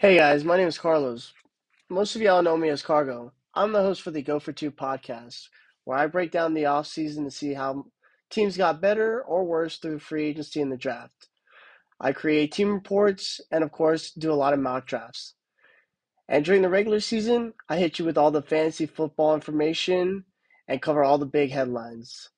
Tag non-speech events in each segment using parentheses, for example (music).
Hey guys, my name is Carlos. Most of y'all know me as Cargo. I'm the host for the Go for Two podcast, where I break down the offseason to see how teams got better or worse through free agency and the draft. I create team reports and, of course, do a lot of mock drafts. And during the regular season, I hit you with all the fantasy football information and cover all the big headlines.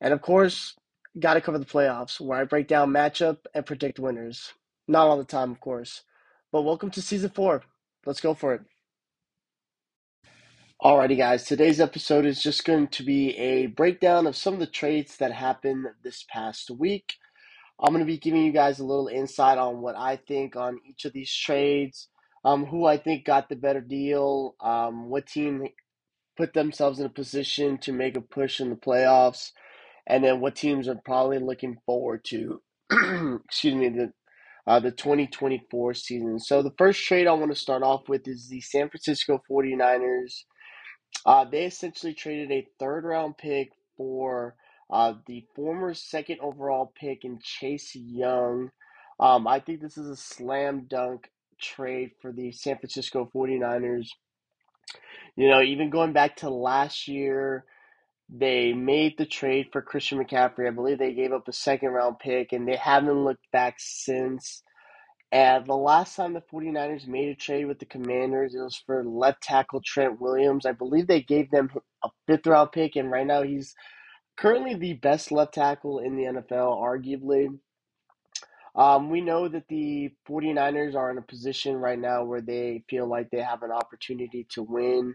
And, of course, got to cover the playoffs, where I break down matchup and predict winners. Not all the time, of course. But welcome to season four. Let's go for it. Alrighty, guys. Today's episode is just going to be a breakdown of some of the trades that happened this past week. I'm going to be giving you guys a little insight on what I think on each of these trades, um, who I think got the better deal, um, what team put themselves in a position to make a push in the playoffs, and then what teams are probably looking forward to. (clears throat) excuse me, the uh, the 2024 season. So, the first trade I want to start off with is the San Francisco 49ers. Uh, they essentially traded a third round pick for uh, the former second overall pick in Chase Young. Um, I think this is a slam dunk trade for the San Francisco 49ers. You know, even going back to last year, they made the trade for Christian McCaffrey. I believe they gave up a second round pick, and they haven't looked back since. And the last time the 49ers made a trade with the Commanders, it was for left tackle Trent Williams. I believe they gave them a fifth round pick, and right now he's currently the best left tackle in the NFL, arguably. Um, we know that the 49ers are in a position right now where they feel like they have an opportunity to win.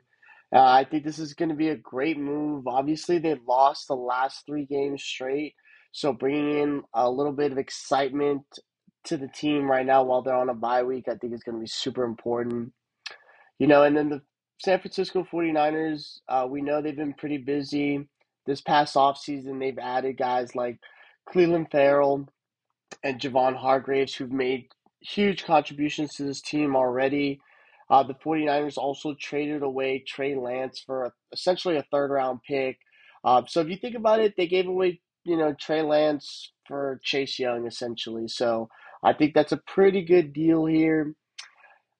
Uh, I think this is going to be a great move. Obviously, they lost the last three games straight, so bringing in a little bit of excitement to the team right now while they're on a bye week, I think is going to be super important. You know, and then the San Francisco 49ers, uh, we know they've been pretty busy. This past offseason, they've added guys like Clelin Ferrell and Javon Hargraves, who've made huge contributions to this team already. Uh, the 49ers also traded away Trey Lance for a, essentially a third round pick. Uh, so if you think about it, they gave away, you know, Trey Lance for Chase Young essentially. So I think that's a pretty good deal here.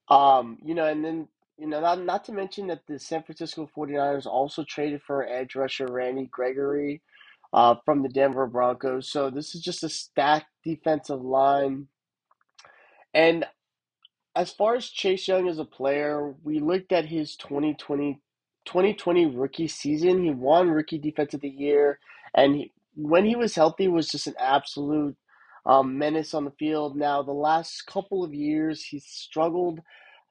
Um, you know, and then, you know, not, not to mention that the San Francisco 49ers also traded for edge rusher Randy Gregory uh, from the Denver Broncos. So this is just a stacked defensive line. And as far as Chase Young as a player, we looked at his 2020, 2020 rookie season. He won Rookie Defense of the Year, and he, when he was healthy, was just an absolute um, menace on the field. Now, the last couple of years, he's struggled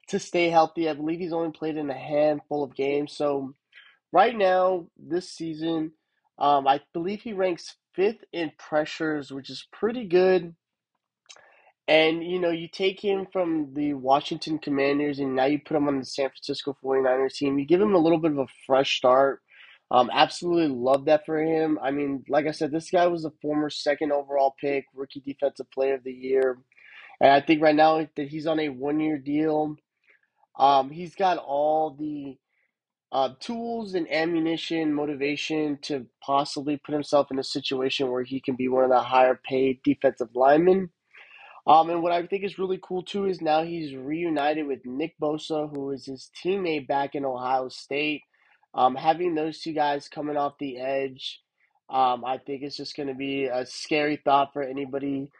to stay healthy. I believe he's only played in a handful of games. So, right now, this season, um, I believe he ranks fifth in pressures, which is pretty good. And, you know, you take him from the Washington Commanders and now you put him on the San Francisco 49ers team. You give him a little bit of a fresh start. Um, absolutely love that for him. I mean, like I said, this guy was a former second overall pick, rookie defensive player of the year. And I think right now that he's on a one year deal. Um, he's got all the uh, tools and ammunition, motivation to possibly put himself in a situation where he can be one of the higher paid defensive linemen. Um, and what I think is really cool too is now he's reunited with Nick Bosa, who is his teammate back in Ohio State. Um, having those two guys coming off the edge, um, I think it's just going to be a scary thought for anybody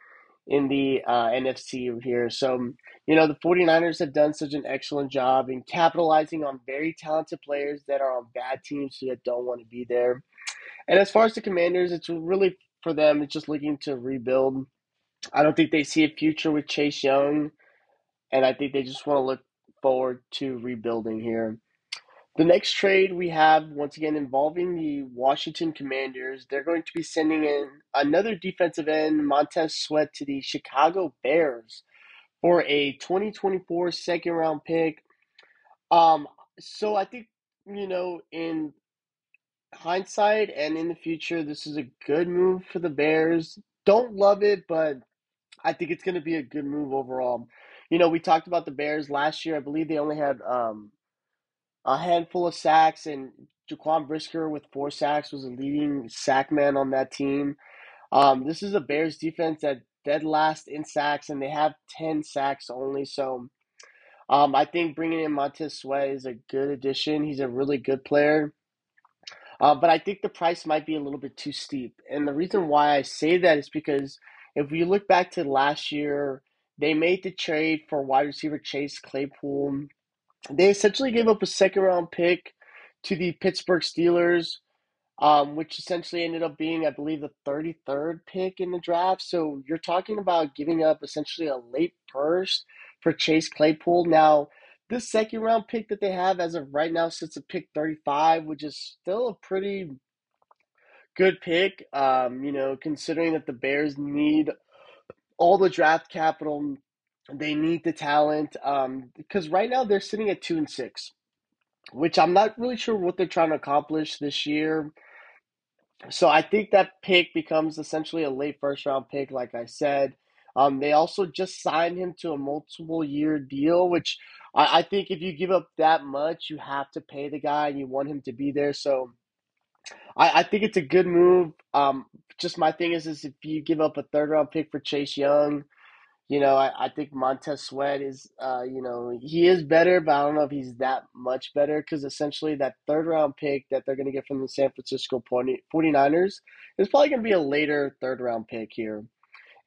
in the uh, NFC here. So, you know, the 49ers have done such an excellent job in capitalizing on very talented players that are on bad teams that don't want to be there. And as far as the Commanders, it's really for them, it's just looking to rebuild. I don't think they see a future with Chase Young, and I think they just want to look forward to rebuilding here. The next trade we have, once again, involving the Washington Commanders. They're going to be sending in another defensive end, Montez Sweat, to the Chicago Bears for a 2024 second round pick. Um, so I think, you know, in hindsight and in the future, this is a good move for the Bears. Don't love it, but I think it's going to be a good move overall. You know, we talked about the Bears last year. I believe they only had um, a handful of sacks, and Jaquan Brisker with four sacks was a leading sack man on that team. Um, this is a Bears defense that dead last in sacks, and they have 10 sacks only. So Um, I think bringing in Montez Sweat is a good addition. He's a really good player. Uh, but I think the price might be a little bit too steep. And the reason why I say that is because if we look back to last year, they made the trade for wide receiver Chase Claypool. They essentially gave up a second round pick to the Pittsburgh Steelers um, which essentially ended up being, I believe, the 33rd pick in the draft. So you're talking about giving up essentially a late first for Chase Claypool. Now, this second round pick that they have as of right now sits at pick 35, which is still a pretty good pick, um, you know, considering that the Bears need all the draft capital. They need the talent um, because right now they're sitting at two and six, which I'm not really sure what they're trying to accomplish this year. So I think that pick becomes essentially a late first round pick, like I said. Um, they also just signed him to a multiple year deal, which I, I think if you give up that much, you have to pay the guy and you want him to be there. So I, I think it's a good move. Um, just my thing is, is if you give up a third round pick for Chase Young, you know, I, I think Montez Sweat is, uh, you know, he is better, but I don't know if he's that much better because essentially that third round pick that they're going to get from the San Francisco 49ers is probably going to be a later third round pick here.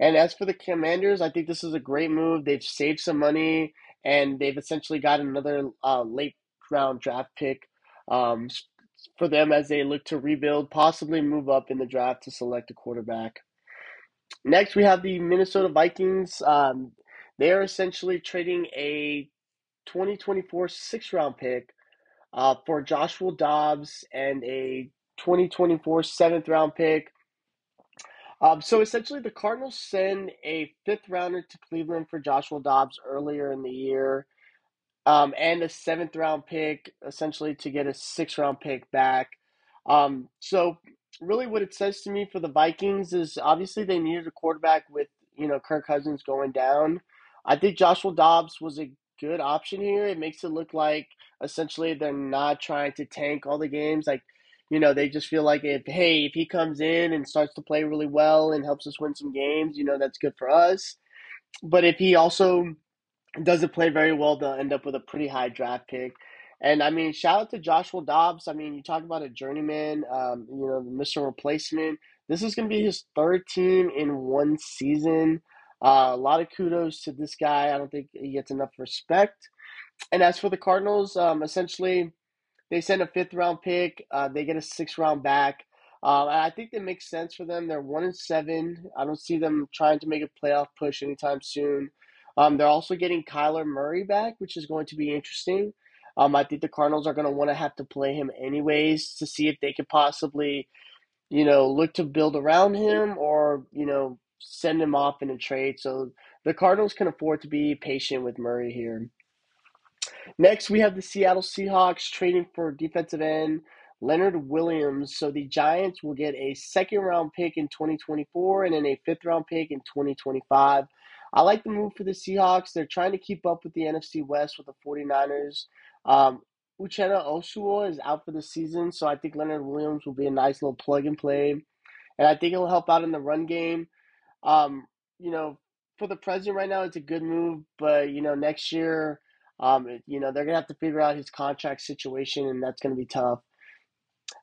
And as for the Commanders, I think this is a great move. They've saved some money and they've essentially got another uh, late round draft pick um, for them as they look to rebuild, possibly move up in the draft to select a quarterback. Next, we have the Minnesota Vikings. Um, they are essentially trading a 2024 six round pick uh, for Joshua Dobbs and a 2024 seventh round pick. Um, so essentially, the Cardinals send a fifth rounder to Cleveland for Joshua Dobbs earlier in the year, um, and a seventh round pick essentially to get a six round pick back. Um, so really what it says to me for the Vikings is obviously they needed a quarterback with, you know, Kirk Cousins going down. I think Joshua Dobbs was a good option here. It makes it look like essentially they're not trying to tank all the games. Like, you know, they just feel like if hey, if he comes in and starts to play really well and helps us win some games, you know, that's good for us. But if he also doesn't play very well, they'll end up with a pretty high draft pick. And I mean, shout out to Joshua Dobbs. I mean, you talk about a journeyman, um, you know, the Mr. Replacement. This is going to be his third team in one season. Uh, a lot of kudos to this guy. I don't think he gets enough respect. And as for the Cardinals, um, essentially, they send a fifth round pick. Uh, they get a six round back. Uh, I think that makes sense for them. They're one and seven. I don't see them trying to make a playoff push anytime soon. Um, they're also getting Kyler Murray back, which is going to be interesting. Um, I think the Cardinals are going to want to have to play him anyways to see if they could possibly, you know, look to build around him or, you know, send him off in a trade. So the Cardinals can afford to be patient with Murray here. Next, we have the Seattle Seahawks trading for defensive end Leonard Williams. So the Giants will get a second round pick in 2024 and then a fifth round pick in 2025. I like the move for the Seahawks. They're trying to keep up with the NFC West with the 49ers. Um, Uchenna Nwosu is out for the season, so I think Leonard Williams will be a nice little plug and play. And I think it'll help out in the run game. Um, you know, for the present right now, it's a good move, but, you know, next year, um, you know, they're going to have to figure out his contract situation, and that's going to be tough.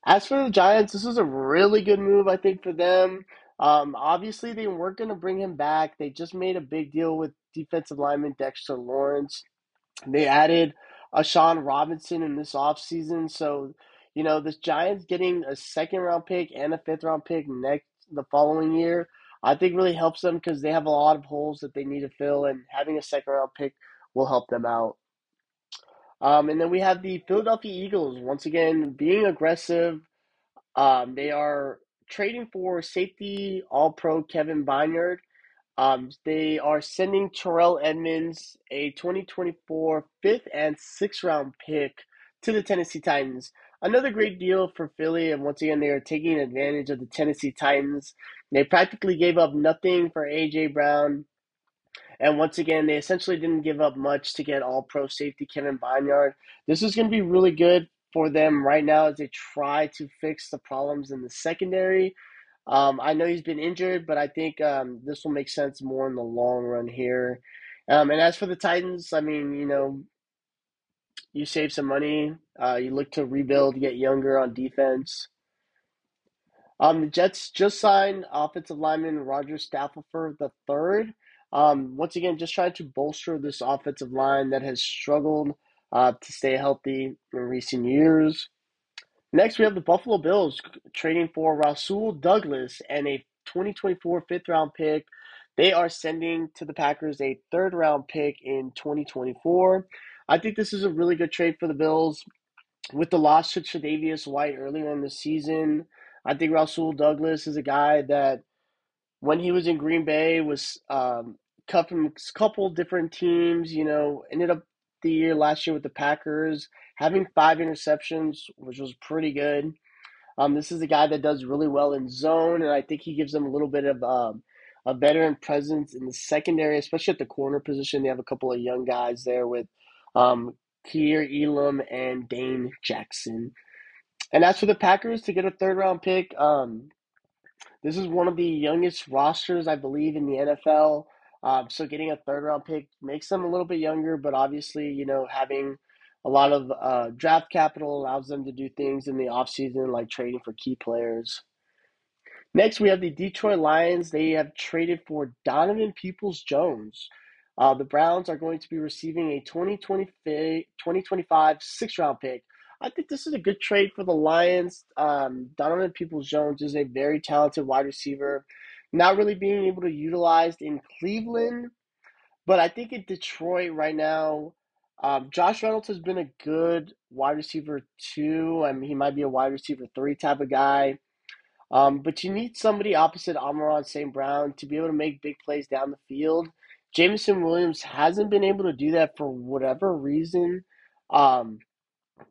As for the Giants, this is a really good move, I think, for them. Um, obviously, they weren't going to bring him back. They just made a big deal with defensive lineman Dexter Lawrence. They added A'Shawn Robinson in this offseason. So, you know, the Giants getting a second round pick and a fifth round pick next the following year, I think really helps them because they have a lot of holes that they need to fill, and having a second round pick will help them out. Um, and then we have the Philadelphia Eagles once again being aggressive. Um, they are trading for safety All Pro Kevin Byard. Um, they are sending Terrell Edmunds a 2024 fifth and sixth round pick to the Tennessee Titans. Another great deal for Philly, and once again, they are taking advantage of the Tennessee Titans. They practically gave up nothing for A.J. Brown. And once again, they essentially didn't give up much to get all pro safety Kevin Byard. This is going to be really good for them right now as they try to fix the problems in the secondary. Um, I know he's been injured, but I think um, this will make sense more in the long run here. Um, and as for the Titans, I mean, you know, you save some money. Uh, you look to rebuild, get younger on defense. Um, the Jets just signed offensive lineman Roger Stafford the third. Um, once again, just trying to bolster this offensive line that has struggled uh, to stay healthy in recent years. Next, we have the Buffalo Bills trading for Rasul Douglas and a 2024 fifth round pick. They are sending to the Packers a third round pick in 2024. I think this is a really good trade for the Bills. With the loss to Tre'Davious White earlier in the season, I think Rasul Douglas is a guy that, when he was in Green Bay, was um, cut from a couple different teams. You know, ended up the year last year with the Packers, having five interceptions, which was pretty good. Um, this is a guy that does really well in zone, and I think he gives them a little bit of um, a veteran presence in the secondary, especially at the corner position. They have a couple of young guys there with um, Kaiir Elam and Dane Jackson. And as for the Packers to get a third round pick, um, this is one of the youngest rosters, I believe, in the NFL. Um, so getting a third round pick makes them a little bit younger, but obviously, you know, having a lot of uh, draft capital allows them to do things in the offseason, like trading for key players. Next, we have the Detroit Lions. They have traded for Donovan Peoples Jones. Uh, the Browns are going to be receiving a 2025 six round pick. I think this is a good trade for the Lions. Um, Donovan Peoples Jones is a very talented wide receiver, not really being able to utilized in Cleveland, but I think in Detroit right now, um, Josh Reynolds has been a good wide receiver too. I mean, he might be a wide receiver three type of guy. Um, but you need somebody opposite Amon-Ra St. Brown to be able to make big plays down the field. Jameson Williams hasn't been able to do that for whatever reason. Um,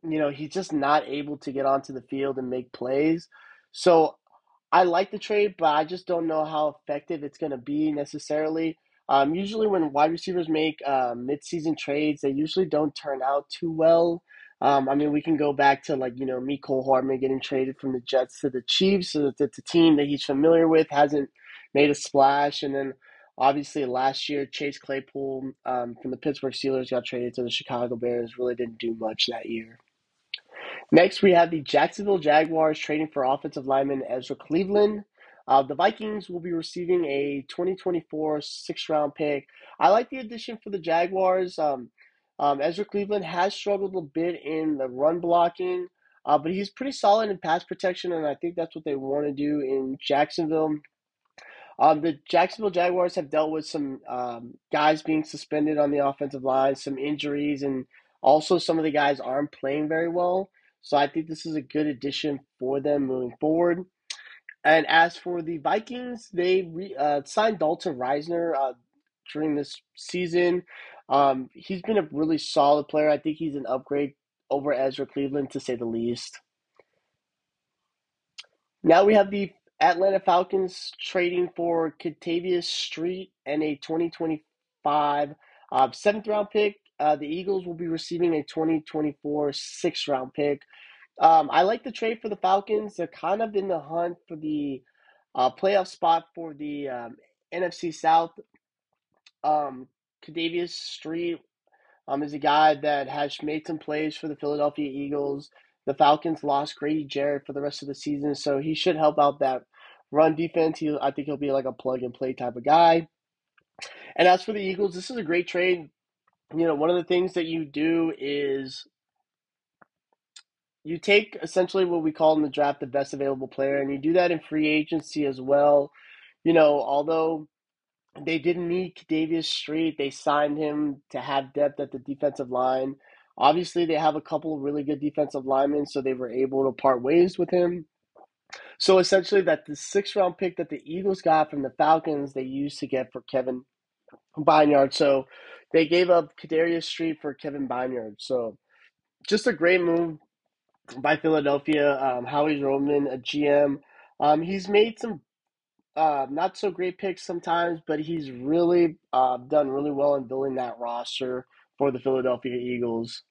you know, he's just not able to get onto the field and make plays. So I like the trade, but I just don't know how effective it's going to be necessarily. Um, usually, when wide receivers make uh, midseason trades, they usually don't turn out too well. Um, I mean, we can go back to like you know Mecole Hardman getting traded from the Jets to the Chiefs, so it's a team that he's familiar with, hasn't made a splash, and then obviously last year Chase Claypool um, from the Pittsburgh Steelers got traded to the Chicago Bears, really didn't do much that year. Next, we have the Jacksonville Jaguars trading for offensive lineman Ezra Cleveland. Uh, the Vikings will be receiving a 2024 sixth round pick. I like the addition for the Jaguars. Um, um, Ezra Cleveland has struggled a bit in the run blocking, uh, but he's pretty solid in pass protection, and I think that's what they want to do in Jacksonville. Um, the Jacksonville Jaguars have dealt with some um, guys being suspended on the offensive line, some injuries, and also some of the guys aren't playing very well. So I think this is a good addition for them moving forward. And as for the Vikings, they re, uh, signed Dalton Risner uh, during this season. Um, he's been a really solid player. I think he's an upgrade over Ezra Cleveland, to say the least. Now we have the Atlanta Falcons trading for Kentavius Street and a 2025 uh, seventh round pick. Uh, the Eagles will be receiving a 2024 sixth round pick. Um, I like the trade for the Falcons. They're kind of in the hunt for the uh, playoff spot for the um, NFC South. Um, Street um, is a guy that has made some plays for the Philadelphia Eagles. The Falcons lost Grady Jarrett for the rest of the season, so he should help out that run defense. He, I think he'll be like a plug and play type of guy. And as for the Eagles, this is a great trade. You know, one of the things that you do is you take essentially what we call in the draft the best available player, and you do that in free agency as well. You know, although they didn't need Davis Street, they signed him to have depth at the defensive line. Obviously, they have a couple of really good defensive linemen, so they were able to part ways with him. So essentially, that the sixth round pick that the Eagles got from the Falcons, they used to get for Kevin Byard. So they gave up Kadarius Street for Kevin Byard. So just a great move by Philadelphia. Um, Howie Roseman, a GM. Um, he's made some uh, not so great picks sometimes, but he's really uh, done really well in building that roster for the Philadelphia Eagles.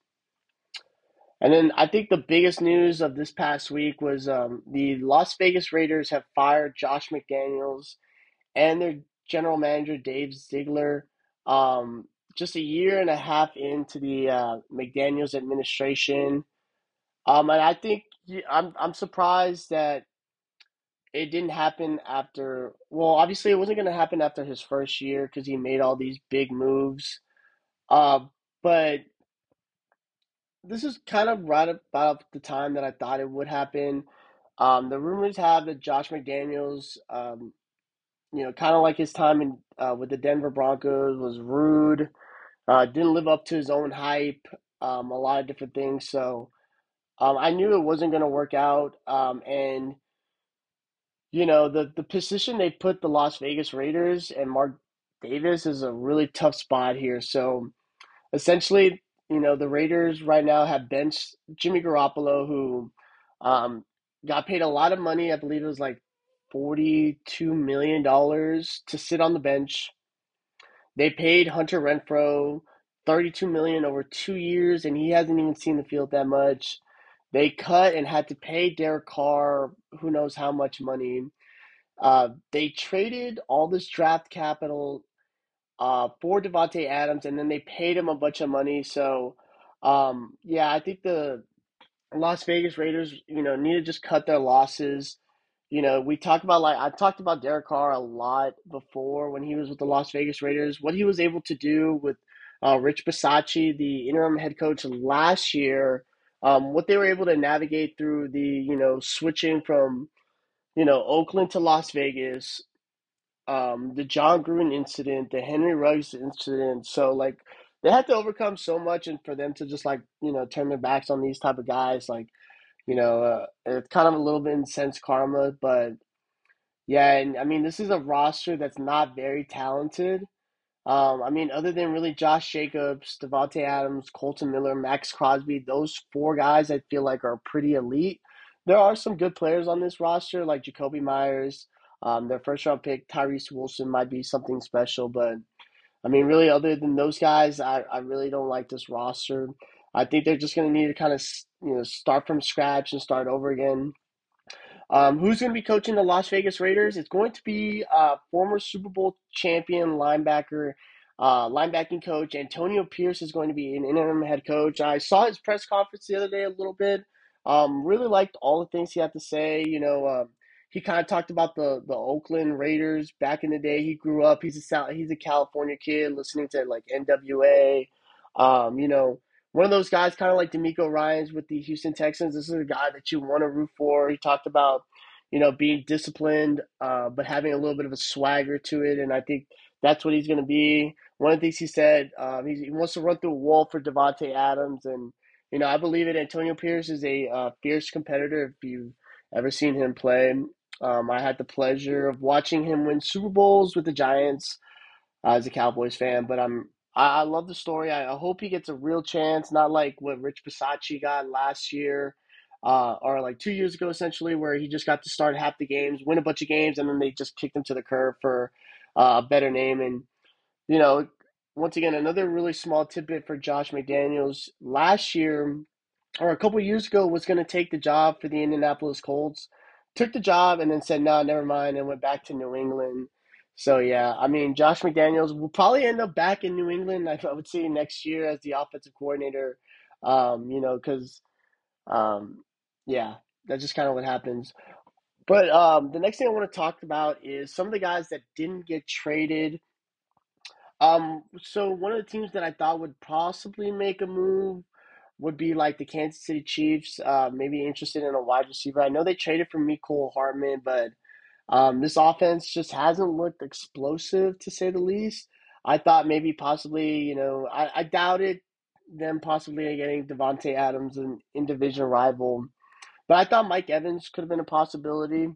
And then I think the biggest news of this past week was um, the Las Vegas Raiders have fired Josh McDaniels and their general manager Dave Ziegler. Um, just a year and a half into the uh, McDaniels administration. Um, and I think I'm I'm surprised that it didn't happen after. Well, obviously, it wasn't going to happen after his first year because he made all these big moves. Uh, but this is kind of right about the time that I thought it would happen. Um, the rumors have that Josh McDaniels, um, you know, kind of like his time in uh, with the Denver Broncos, was rude, uh, didn't live up to his own hype, um, a lot of different things. So um, I knew it wasn't going to work out. Um, and you know, the the position they put the Las Vegas Raiders and Mark Davis is a really tough spot here. So essentially, you know, the Raiders right now have benched Jimmy Garoppolo, who um, got paid a lot of money. I believe it was like $42 million to sit on the bench. They paid Hunter Renfrow 32 million over 2 years and he hasn't even seen the field that much. They cut and had to pay Derek Carr who knows how much money. Uh, they traded all this draft capital uh, for Davante Adams, and then they paid him a bunch of money. So, um, yeah, I think the Las Vegas Raiders, you know, need to just cut their losses. You know, we talked about like I talked about Derek Carr a lot before when he was with the Las Vegas Raiders. What he was able to do with uh, Rich Bisaccia, the interim head coach last year, um, what they were able to navigate through the you know switching from you know Oakland to Las Vegas, um, the Jon Gruden incident, the Henry Ruggs incident. So like they had to overcome so much, and for them to just like you know turn their backs on these type of guys, like you know, uh, it's kind of a little bit incensed karma. But yeah, and I mean this is a roster that's not very talented. Um, I mean, other than really Josh Jacobs, Davante Adams, Kolton Miller, Maxx Crosby, those four guys I feel like are pretty elite. There are some good players on this roster, like Jakobi Meyers. Um, their first round pick, Tyrese Wilson, might be something special, but I mean, really, other than those guys, I, I really don't like this roster. I think they're just going to need to kind of you know start from scratch and start over again. Um, who's going to be coaching the Las Vegas Raiders? It's going to be uh, former Super Bowl champion linebacker, uh, linebacking coach Antonio Pierce is going to be an interim head coach. I saw his press conference the other day a little bit. Um, really liked all the things he had to say. You know, uh, he kind of talked about the the Oakland Raiders back in the day. He grew up. He's a he's a California kid, listening to like NWA. Um, you know, one of those guys, kind of like DeMeco Ryans with the Houston Texans. This is a guy that you want to root for. He talked about, you know, being disciplined, uh, but having a little bit of a swagger to it, and I think that's what he's going to be. One of the things he said, um, he wants to run through a wall for Davante Adams, and you know, I believe it. Antonio Pierce is a uh, fierce competitor. If you've ever seen him play, um, I had the pleasure of watching him win Super Bowls with the Giants uh, as a Cowboys fan, but I'm I, I love the story. I, I, hope he gets a real chance, not like what Rich Bisaccia got last year, uh, or like two years ago, essentially, where he just got to start half the games, win a bunch of games, and then they just kicked him to the curb for uh, a better name. And you know, once again, another really small tidbit for Josh McDaniels. Last year, or a couple years ago, was going to take the job for the Indianapolis Colts. Took the job and then said, "No, nah, never mind," and went back to New England. So yeah, I mean, Josh McDaniels will probably end up back in New England. I would say next year as the offensive coordinator. Um, you know, because um, yeah, that's just kind of what happens. But um, the next thing I want to talk about is some of the guys that didn't get traded. Um, so one of the teams that I thought would possibly make a move would be like the Kansas City Chiefs. Uh, maybe interested in a wide receiver. I know they traded for Mecole Hardman, but um, this offense just hasn't looked explosive to say the least. I thought maybe possibly, you know, I, I doubted them possibly getting Davante Adams, an in division rival, but I thought Mike Evans could have been a possibility.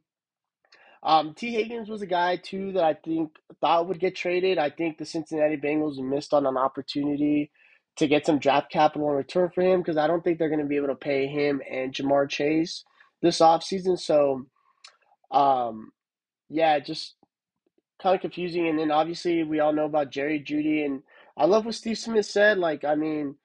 Um, Tee Higgins was a guy too that I think thought would get traded. I think the Cincinnati Bengals missed on an opportunity to get some draft capital in return for him because I don't think they're going to be able to pay him and Ja'Marr Chase this offseason. So, um, yeah, just kind of confusing. And then obviously we all know about Jerry Jeudy. and I love what Steve Smith said. Like, I mean,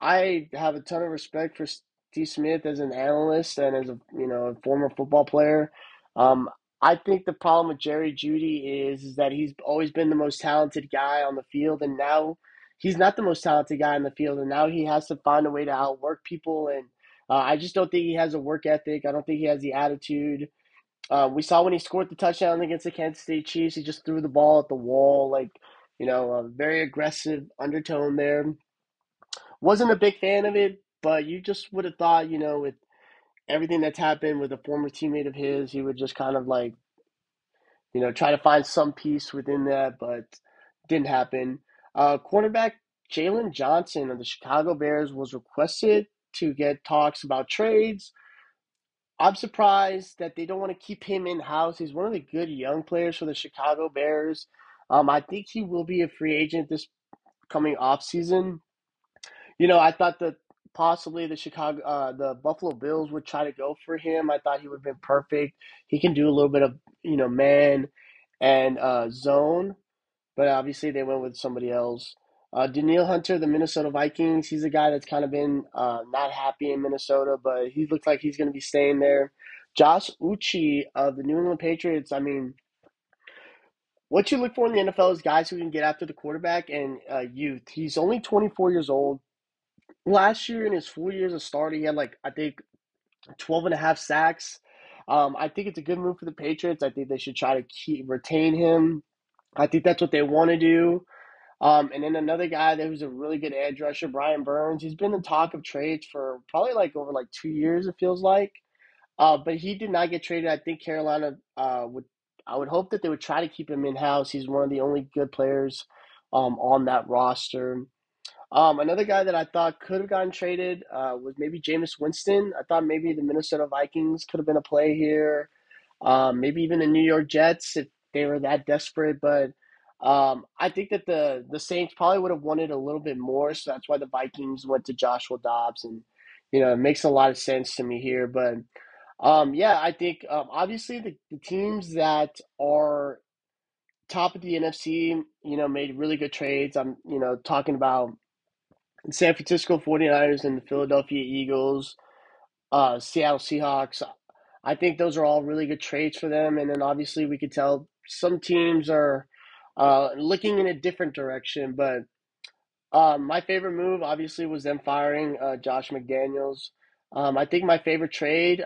I have a ton of respect for Steve Smith as an analyst and as a you know a former football player. Um, I think the problem with Jerry Jeudy is, is that he's always been the most talented guy on the field, and now he's not the most talented guy in the field, and now he has to find a way to outwork people. And uh, I just don't think he has a work ethic. I don't think he has the attitude. Uh, we saw when he scored the touchdown against the Kansas State Chiefs, he just threw the ball at the wall, like you know, a very aggressive undertone there. Wasn't a big fan of it, but you just would have thought, you know, with everything that's happened with a former teammate of his, he would just kind of like, you know, try to find some peace within that, but didn't happen. Uh, cornerback Jaylon Johnson of the Chicago Bears was requested to get talks about trades. I'm surprised that they don't want to keep him in house. He's one of the good young players for the Chicago Bears. Um, I think he will be a free agent this coming off season. You know, I thought that possibly the Chicago, uh, the Buffalo Bills would try to go for him. I thought he would have been perfect. He can do a little bit of you know man and uh, zone, but obviously they went with somebody else. Uh, Danielle Hunter, the Minnesota Vikings, he's a guy that's kind of been uh, not happy in Minnesota, but he looks like he's going to be staying there. Josh Uche of the New England Patriots, I mean, what you look for in the NFL is guys who can get after the quarterback and uh, youth. He's only 24 years old. Last year, in his four years of starting, he had like, I think, 12 and a half sacks. Um, I think it's a good move for the Patriots. I think they should try to keep retain him. I think that's what they want to do. Um, and then another guy that was a really good edge rusher, Brian Burns. He's been the talk of trades for probably like over like two years. It feels like, uh, but he did not get traded. I think Carolina uh, would. I would hope that they would try to keep him in house. He's one of the only good players um, on that roster. Um, another guy that I thought could have gotten traded uh, was maybe Jameis Winston. I thought maybe the Minnesota Vikings could have been a play here. Um, maybe even the New York Jets if they were that desperate. But um, I think that the the Saints probably would have wanted a little bit more, so that's why the Vikings went to Joshua Dobbs, and you know it makes a lot of sense to me here. But um, yeah, I think um, obviously the, the teams that are top of the NFC, you know, made really good trades. I'm you know talking about San Francisco 49ers and the Philadelphia Eagles, uh, Seattle Seahawks. I think those are all really good trades for them. And then obviously we could tell some teams are uh, looking in a different direction. But um, my favorite move obviously was them firing uh, Josh McDaniels. Um, I think my favorite trade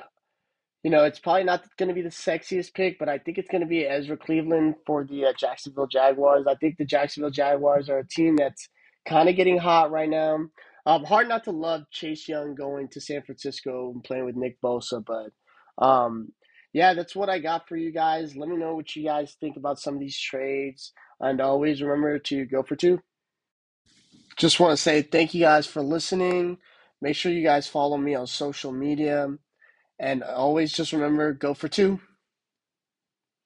you know, it's probably not going to be the sexiest pick, but I think it's going to be Ezra Cleveland for the uh, Jacksonville Jaguars. I think the Jacksonville Jaguars are a team that's kind of getting hot right now. Um, hard not to love Chase Young going to San Francisco and playing with Nick Bosa, but um, yeah, that's what I got for you guys. Let me know what you guys think about some of these trades, and always remember to go for two. Just want to say thank you guys for listening. Make sure you guys follow me on social media. And always just remember go for two.